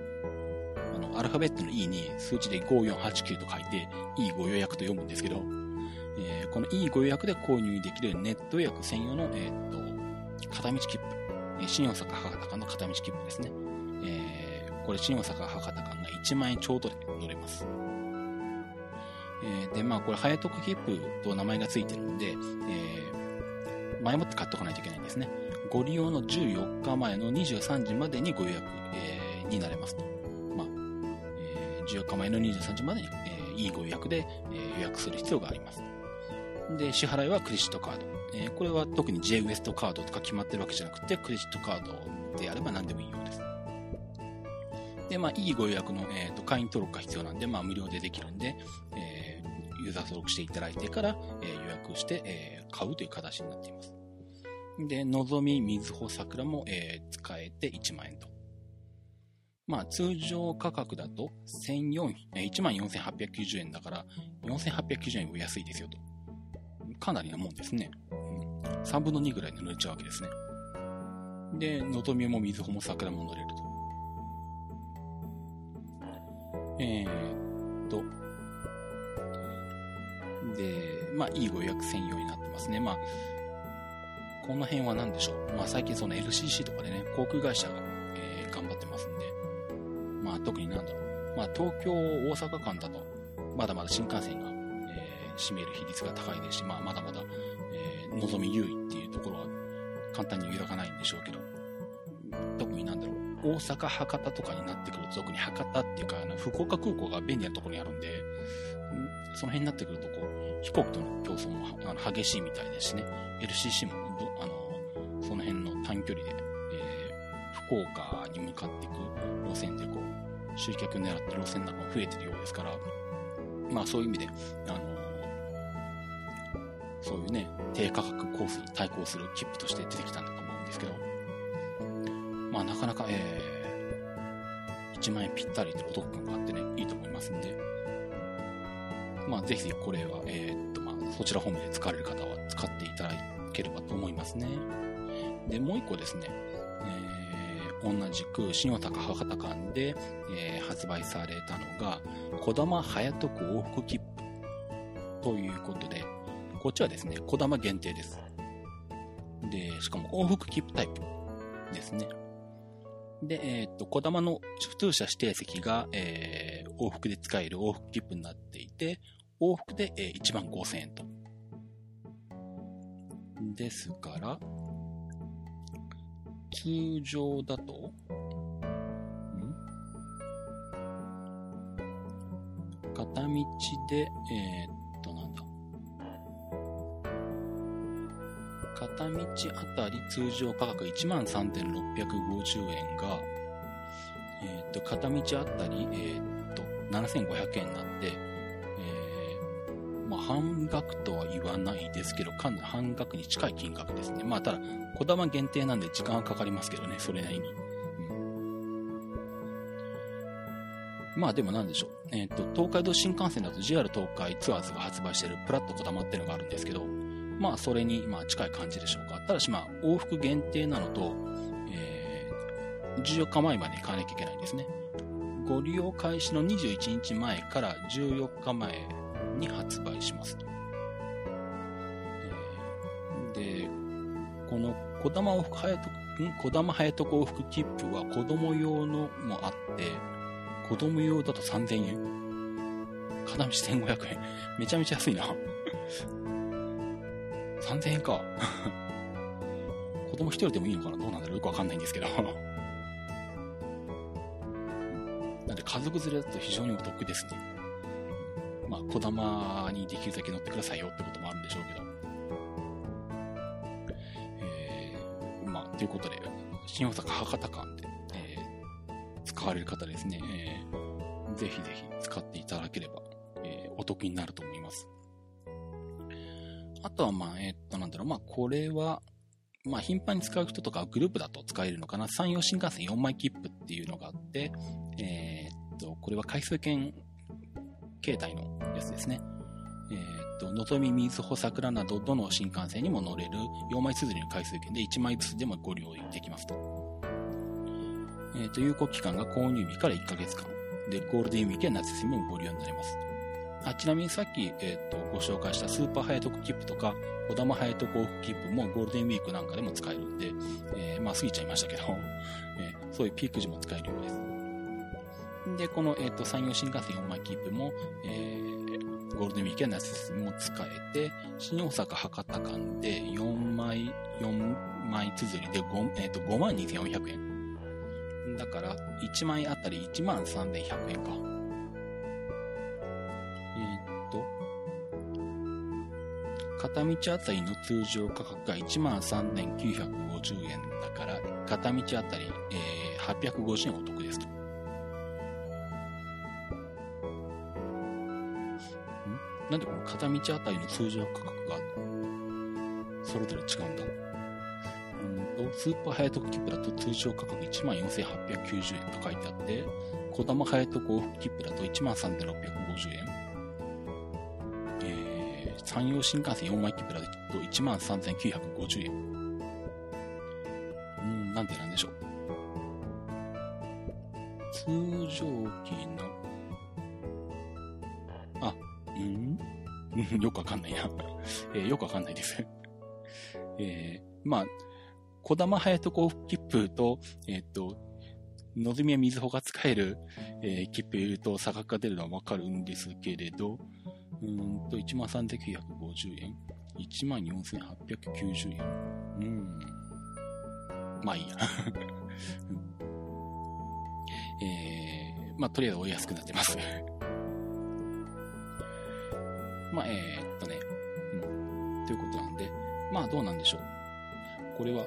あの、アルファベットの E に数値で5489と書いて E ご予約と読むんですけど、えー、この E ご予約で購入できるネット予約専用の、えー、っと、片道切符。新大阪博多間の片道切符ですね。えー、これ新大阪博多間が1万円ちょうどで乗れます。えー、で、まあこれ、早得切符と名前が付いてるんで、えー、前もって買っとかないといけないんですね。ご利用の14日前の23時までにご予約、えー、になれますと。まあ、えー、14日前の23時までに、えー、いいご予約で、えー、予約する必要があります。で、支払いはクレジットカード。えー、これは特に J ウエストカードとか決まってるわけじゃなくて、クレジットカードであれば何でもいいようです。で、まあ、いいご予約の、えーと、会員登録が必要なんで、まあ、無料でできるんで、えー、ユーザー登録していただいてから、えー、予約して、えー、買うという形になっています。で、のぞみ、みずほ、桜も、えー、使えて1万円と。まあ、通常価格だと、14,4890円だから、4890円お安いですよと。かなりなもんですね。うん3分の2ぐらいで乗れちゃうわけですね。で、のぞみもみずほも桜も乗れると。えー、っと、で、まあ、いいご予約専用になってますね。まあ、この辺は何でしょう。まあ、最近その LCC とかでね、航空会社が、えー、頑張ってますんで、まあ、特になんだろう。まあ、東京、大阪間だと、まだまだ新幹線が、占める比率が高いですし、まあ、まだまだ、えー、望み優位っていうところは簡単に揺らがないんでしょうけど、特になんだろう。大阪、博多とかになってくると、特に博多っていうか、あの、福岡空港が便利なところにあるんで、その辺になってくると、こう、飛行機との競争もあの激しいみたいですしね、LCC もあの、その辺の短距離で、えー、福岡に向かっていく路線で、こう、集客狙って路線なんかも増えてるようですから、まあそういう意味で、あのそういうね、低価格コースに対抗する切符として出てきたんだと思うんですけど、まあなかなか、えー、1万円ぴったりでお得感があってね、いいと思いますんで、まあぜひこれは、えー、っと、まあそちら方面で使われる方は使っていただければと思いますね。で、もう一個ですね、えー、同じく新大阪博多間で、えー、発売されたのが、小玉早徳往復切符ということで、こっちはですね、小玉限定です。で、しかも往復切符タイプですね。で、えっ、と、小玉の普通車指定席が、えー、往復で使える往復切符になっていて、往復で、えー、1万5000円と。ですから、通常だと、ん？片道で、えー、片道あたり通常価格13,650円が、えっ、ー、と、片道あたり、えっ、ー、と、7,500円になって、えー、まあ、半額とは言わないですけど、かなり半額に近い金額ですね。まあ、ただ、小玉限定なんで時間はかかりますけどね、それなりに。まあでもなんでしょう。えっ、ー、と、東海道新幹線だと JR 東海ツアーズが発売しているプラット小玉っていうのがあるんですけど、まあ、それに、まあ、近い感じでしょうか。ただし、まあ、往復限定なのと、えー、14日前までに買わなきゃいけないんですね。ご利用開始の21日前から14日前に発売しますと。で、この小玉往復早ん？小玉早徳往復切符は子供用のもあって、子供用だと3000円。片道1500円。めちゃめちゃ安いな。3000円か。子供一人でもいいのかな？どうなんだろう？よくわかんないんですけど。なんで家族連れだと非常にお得ですね。まあ、小玉にできるだけ乗ってくださいよってこともあるんでしょうけど。えー、まあ、ということで、新大阪博多間で、えー、使われる方ですね、えー、ぜひぜひ使っていただければ、えー、お得になると思います。あとは、まあ、え、っと、なんだろう、まあ、これは、まあ、頻繁に使う人とかグループだと使えるのかな。山陽新幹線4枚切符っていうのがあって、えー、っと、これは回数券形態のやつですね。えー、っと、のぞみ、みずほ、桜など、どの新幹線にも乗れる4枚綴りの回数券で1枚ずつでもご利用できますと。えー、っと、有効期間が購入日から1ヶ月間。で、ゴールデンウィークや夏休みもご利用になれます。あちなみにさっき、えっ、と、ご紹介したスーパー早徳切符とか、小玉早徳往復切符もゴールデンウィークなんかでも使えるんで、えー、まあ過ぎちゃいましたけど、えー、そういうピーク時も使えるようです。で、この、えっ、と、山陽新幹線4枚切符も、えー、ゴールデンウィークや夏休みも使えて、新大阪博多間で4枚、4枚綴りで 5,、えっ、と、5万2400円。だから、1枚あたり1万3100円か。片道あたりの通常価格が13,950円だから、片道あたり、えー、850円お得ですと。ん？なんでこの片道あたりの通常価格がそれぞれ違うんだ？うんと、スーパー早徳切符だと通常価格14,890円と書いてあって、小玉早徳往復切符だと13,650円。山陽新幹線4枚切符だと1万3950円。うん、なんでなんでしょう。通常期の、あ、うん？よくわかんないなえー、よくわかんないです えー、まあ、小玉早徳往復切符と、えっ、ー、と、のぞみやみずほが使える、えー、切符と差額が出るのはわかるんですけれど、うんと、13,950円。14,890円。うん。まあいいや。えー、まあとりあえずお安くなってますまあ、えー、っとね、うん。ということなんで、まあどうなんでしょう。これは、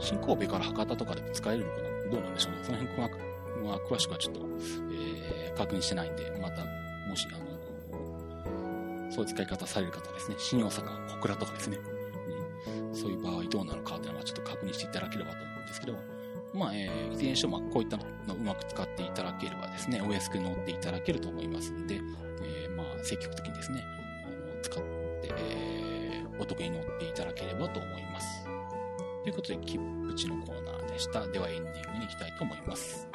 新神戸から博多とかでも使えるのかな？どうなんでしょうね。その辺は、まあ、詳しくはちょっと、えー、確認してないんで、また、もし、あの、そういう使い方される方ですね。新大阪、小倉とかですね。うん、そういう場合どうなのかというのはちょっと確認していただければと思うんですけど、まあ、えー、いずれにしても、ま、こういったのをうまく使っていただければですね、お安く乗っていただけると思いますんで、えー、まあ、積極的にですね、あの、使って、えー、お得に乗っていただければと思います。ということで、切符地のコーナーでした。では、エンディングに行きたいと思います。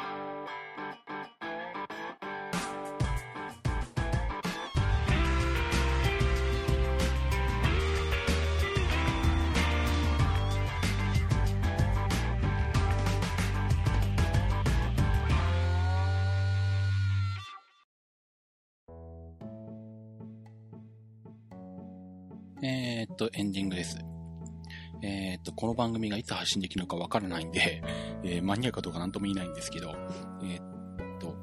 つ配信できるのかわからないんで、えー、間に合うかどうかなんとも言えないんですけど、えー、っと、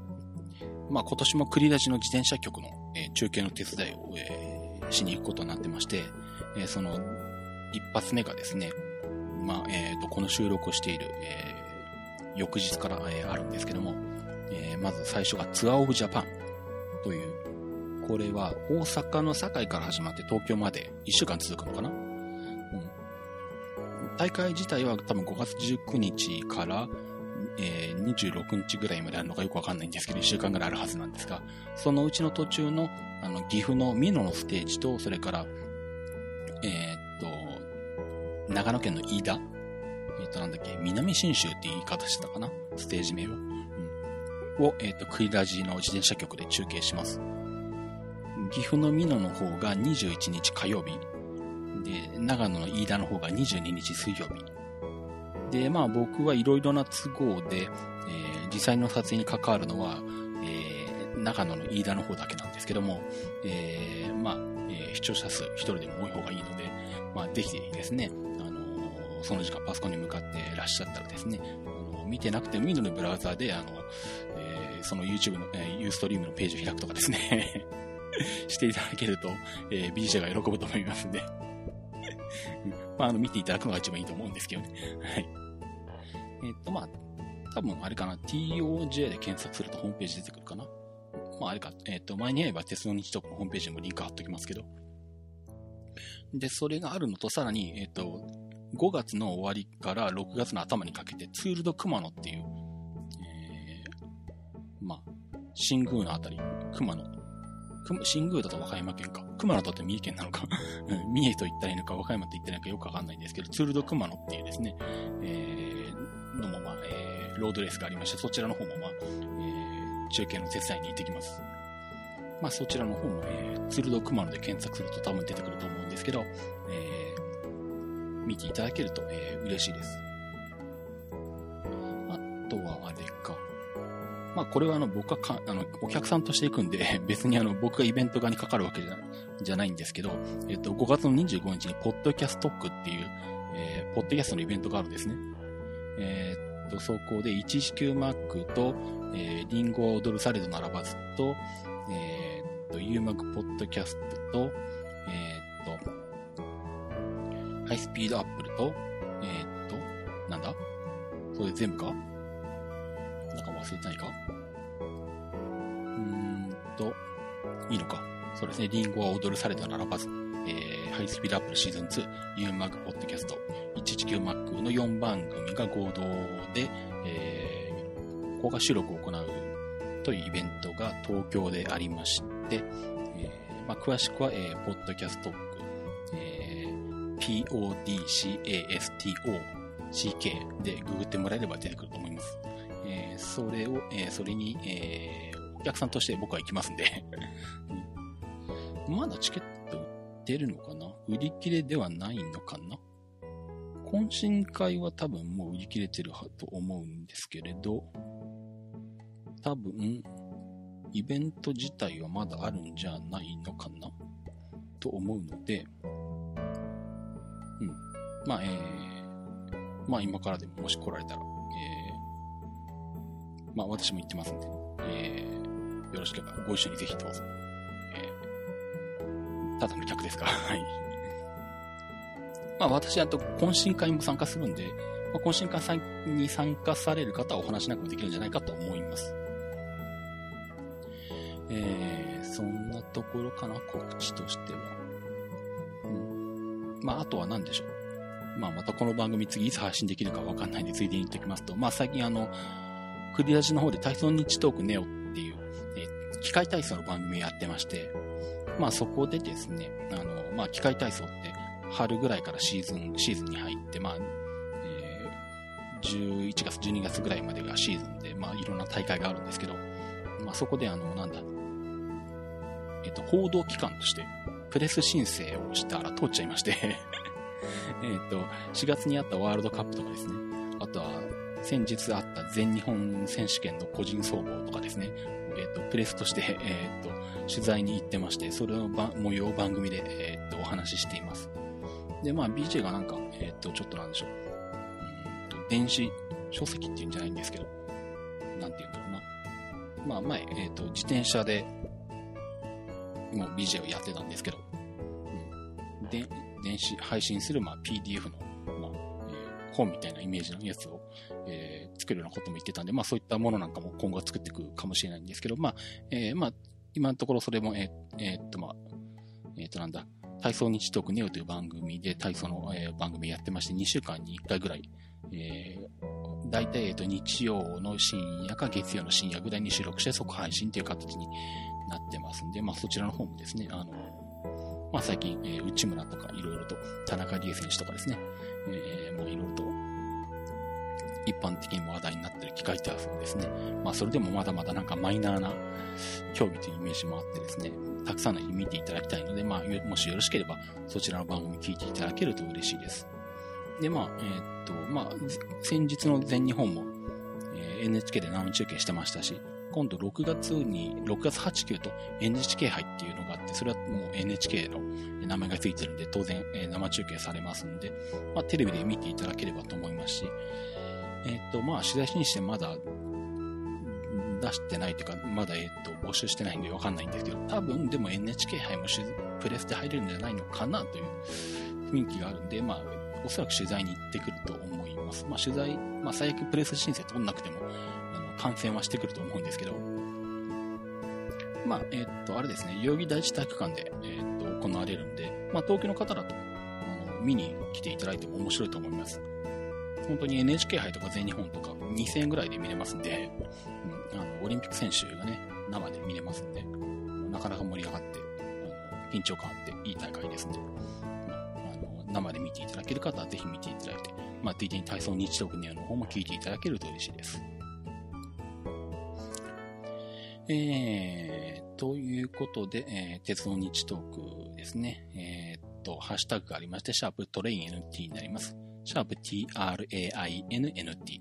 まあ、今年も繰り出しの自転車局の、え中継の手伝いを、えしに行くことになってまして、えその、一発目がですね、まあ、えっと、この収録をしている、え翌日から、えあるんですけども、えまず最初がツアーオブジャパンというこれは大阪の堺から始まって東京まで1週間続くのかな、大会自体は多分5月19日から、えー、26日ぐらいまであるのかよくわかんないんですけど、1週間ぐらいあるはずなんですが、そのうちの途中の、あの、岐阜の美濃のステージと、それから、えー、っと、長野県の飯田えっ、と、なんだっけ、南信州って言い方してたかな？ステージ名は。うん。を、えっ、と、クイラジの自転車局で中継します。岐阜の美濃の方が21日火曜日。で、長野の飯田の方が22日水曜日。で、まあ僕はいろいろな都合で、えー、実際の撮影に関わるのは、えー、長野の飯田の方だけなんですけども、えー、まあ、え、視聴者数一人でも多い方がいいので、まあ、ぜひですね、あの、その時間パソコンに向かってらっしゃったらですね、あの、見てなくてもいいのでブラウザで、あの、えー、その YouTube の、えー、ユーストリームのページを開くとかですね していただけると、えー、BJ が喜ぶと思いますんで まあ、あの、見ていただくのが一番いいと思うんですけどね。はい。えっ、と、まあ、多分あれかな、TOJ で検索するとホームページ出てくるかな。まあ、あれか、えっ、と、前に言えば鉄道日特のホームページにもリンク貼っときますけど。で、それがあるのと、さらに、えっ、と、5月の終わりから6月の頭にかけて、ツールド熊野っていう、えー、まあ、新宮のあたり、熊野新宮だと和歌山県か。熊野だと三重県なのか。三重と言ったらいいのか、和歌山と言ったらいいのかよくわかんないんですけど、ツールド熊野っていうですね、えー、のもまあ、えー、ロードレースがありまして、そちらの方もまあ、えー、中継の手伝いに行ってきます。まあ、そちらの方も、えー、ツールド熊野で検索すると多分出てくると思うんですけど、えー、見ていただけると、えー、嬉しいです。あとはあれか。まあ、これはあの、僕はか、あの、お客さんとして行くんで、別にあの、僕がイベント側にかかるわけじゃない、じゃないんですけど、えっと、5月の25日に、ポッドキャストックっていう、えー、ポッドキャストのイベントがあるんですね。えー、っと、そこで 119Mac と、えー、リンゴは踊るされどならばずと、えー、っと、ユーマグポッドキャストと、えー、っと、ハイスピードアップルと、えー、っと、なんだ？それ全部か？忘れてないか？うーんと、いいのか。そうですね。リンゴは踊るされたならばず、えー、ハイスピードアップルシーズン2、ユーマグポッドキャスト、119マックの4番組が合同で、えー、公開収録を行うというイベントが東京でありまして、えーまあ、詳しくは、えー、ポッドキャスト、えー、PODCASTO CK でググってもらえれば出てくる。それを、えー、それに、えー、お客さんとして僕は行きますんで。まだチケット売ってるのかな？売り切れではないのかな？懇親会は多分もう売り切れてるはと思うんですけれど、多分、イベント自体はまだあるんじゃないのかな？と思うので、うん。まあ、えー、まあ今からでももし来られたら、まあ私も言ってますんで、えー、よろしければご一緒にぜひどうぞ。えー、ただの客ですか はい。まあ私、あと懇親会も参加するんで、まあ、懇親会に参加される方はお話しなくもできるんじゃないかと思います。えー、そんなところかな、告知としては。うん。まあ、あとは何でしょう。まあ、またこの番組次いつ配信できるかわかんないんで、ついでに言っておきますと、まあ、最近あの、クリアジの方で体操日トークネオっていう、え機械体操の番組やってまして、まあそこでですね、あの、まあ機械体操って春ぐらいからシーズン、シーズンに入って、まあ、えー、11月、12月ぐらいまでがシーズンで、まあいろんな大会があるんですけど、まあそこであの、なんだ、えっ、と、報道機関として、プレス申請をしたら通っちゃいまして えっと、4月にあったワールドカップとかですね、あとは、先日あった全日本選手権の個人総合とかですね、えっ、ー、と、プレスとして、えっ、ー、と、取材に行ってまして、それの模様を番組で、えっ、ー、と、お話ししています。で、まあ、BJ がなんか、えっ、と、ちょっとなんでしょう。うんと、電子書籍っていうんじゃないんですけど、なんて言うんだろうな。まあ、前、えっ、と、自転車で、もう BJ をやってたんですけど、うん、で、電子配信する、まあ、PDF のまあ、えー本みたいなイメージのやつを、えー、作るようなことも言ってたんで、まあそういったものなんかも今後は作っていくかもしれないんですけど、まあ、えー、まあ、今のところそれも、えー、えー、っと、まあ、えー、っとなんだ、体操日トークネオという番組で体操の、えー、番組やってまして、2週間に1回ぐらい、えー、大体、えっと、日曜の深夜か月曜の深夜ぐらいに収録して即配信という形になってますんで、まあそちらの方もですね、あの、まあ最近、えー、内村とかいろいろと、田中理恵選手とかですね、えー、まあいろいろと、一般的にも話題になってる機械体操ですね。まあそれでもまだまだなんかマイナーな競技というイメージもあってですね、たくさんの人見ていただきたいので、まあもしよろしければそちらの番組聞いていただけると嬉しいです。で、まあ、えー、っと、まあ、先日の全日本も、えー、NHK で生中継してましたし、今度6月に、6月8、9と NHK 杯っていうのがあって、それはもう NHK の名前がついてるんで、当然、え生中継されますんで、まあ、テレビで見ていただければと思いますし、えー、と、まあ、取材しにしてまだ出してないというか、まだ、えっと、募集してないんでわかんないんですけど、多分でも NHK 杯もプレスで入れるんじゃないのかなという雰囲気があるんで、まあ、おそらく取材に行ってくると思います。まあ、取材、まあ、最悪プレス申請取んなくても、あの感染はしてくると思うんですけど、まあ、えっ、と、あれですね、代々木第一体育館で、えっ、と、行われるんで、まあ、東京の方だと、あの、見に来ていただいても面白いと思います。本当に NHK 杯とか全日本とか2000円ぐらいで見れますんで、うん、あの、オリンピック選手がね、生で見れますんで、なかなか盛り上がって、あの緊張感あっていい大会ですんで、まあ、あの、生で見ていただける方はぜひ見ていただいて、まあ、ついでに体操日特にの方も聞いていただけると嬉しいです。えー、ということで、えー、鉄道日トークですね。えー、っと、ハッシュタグがありまして、シャープトレイン NT になります。シャープ TRAINNT。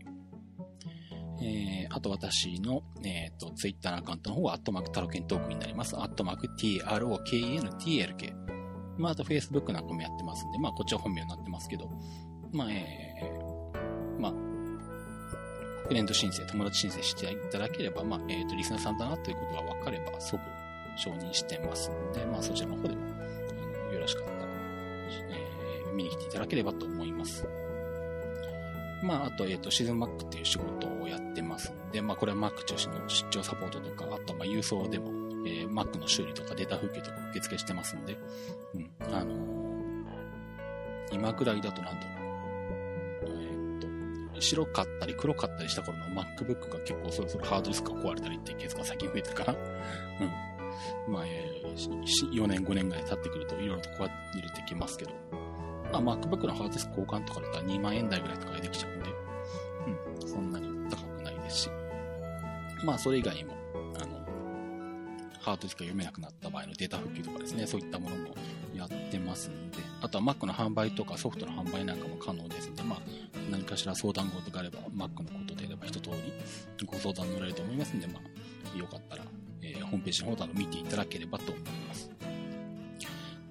えー、あと私の、えー、っと、ツイッターのアカウントの方は、アットマークタロケントークになります。アットマーク TROKENTLK。まあ、あと Facebook なんかもやってますんで、まあ、こっちは本名になってますけど、まあ、えー、まあ、フレンド申請、友達申請していただければ、まあ、えっ、ー、と、リスナーさんだなということが分かれば、即承認してますので、まあ、そちらの方でも、よろしかった、見に来ていただければと思います。まあ、あと、えっ、ー、と、シーズンマックっていう仕事をやってますんで、まあ、これは Mac 中心の出張サポートとか、あと、まあ、郵送でも、えー、Mac の修理とかデータ風景とか受付してますんで、うん、あのー、今くらいだとなんだろう、白かったり黒かったりした頃の MacBook が結構そろそろハードディスクが壊れたりっていうケースが最近増えてるかな。うん。まあ、えー、4年5年ぐらい経ってくるといろいろと壊れてきますけど、まあ、MacBook のハードディスク交換とかだったら2万円台ぐらいとかでできちゃうんで、うん、そんなに高くないですし、まあ、それ以外にも、あの、ハードディスクが読めなくなった場合のデータ復旧とかですね、そういったものもやってますんで、あとは Mac の販売とかソフトの販売なんかも可能ですんで、まあ、何かしら相談事があれば、Mac のことであれば一通りご相談乗られると思いますんで、まあ、よかったら、えー、ホームページの方など見ていただければと思います。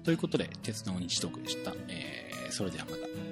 ということで、鉄の日読でした。えー、それではまた。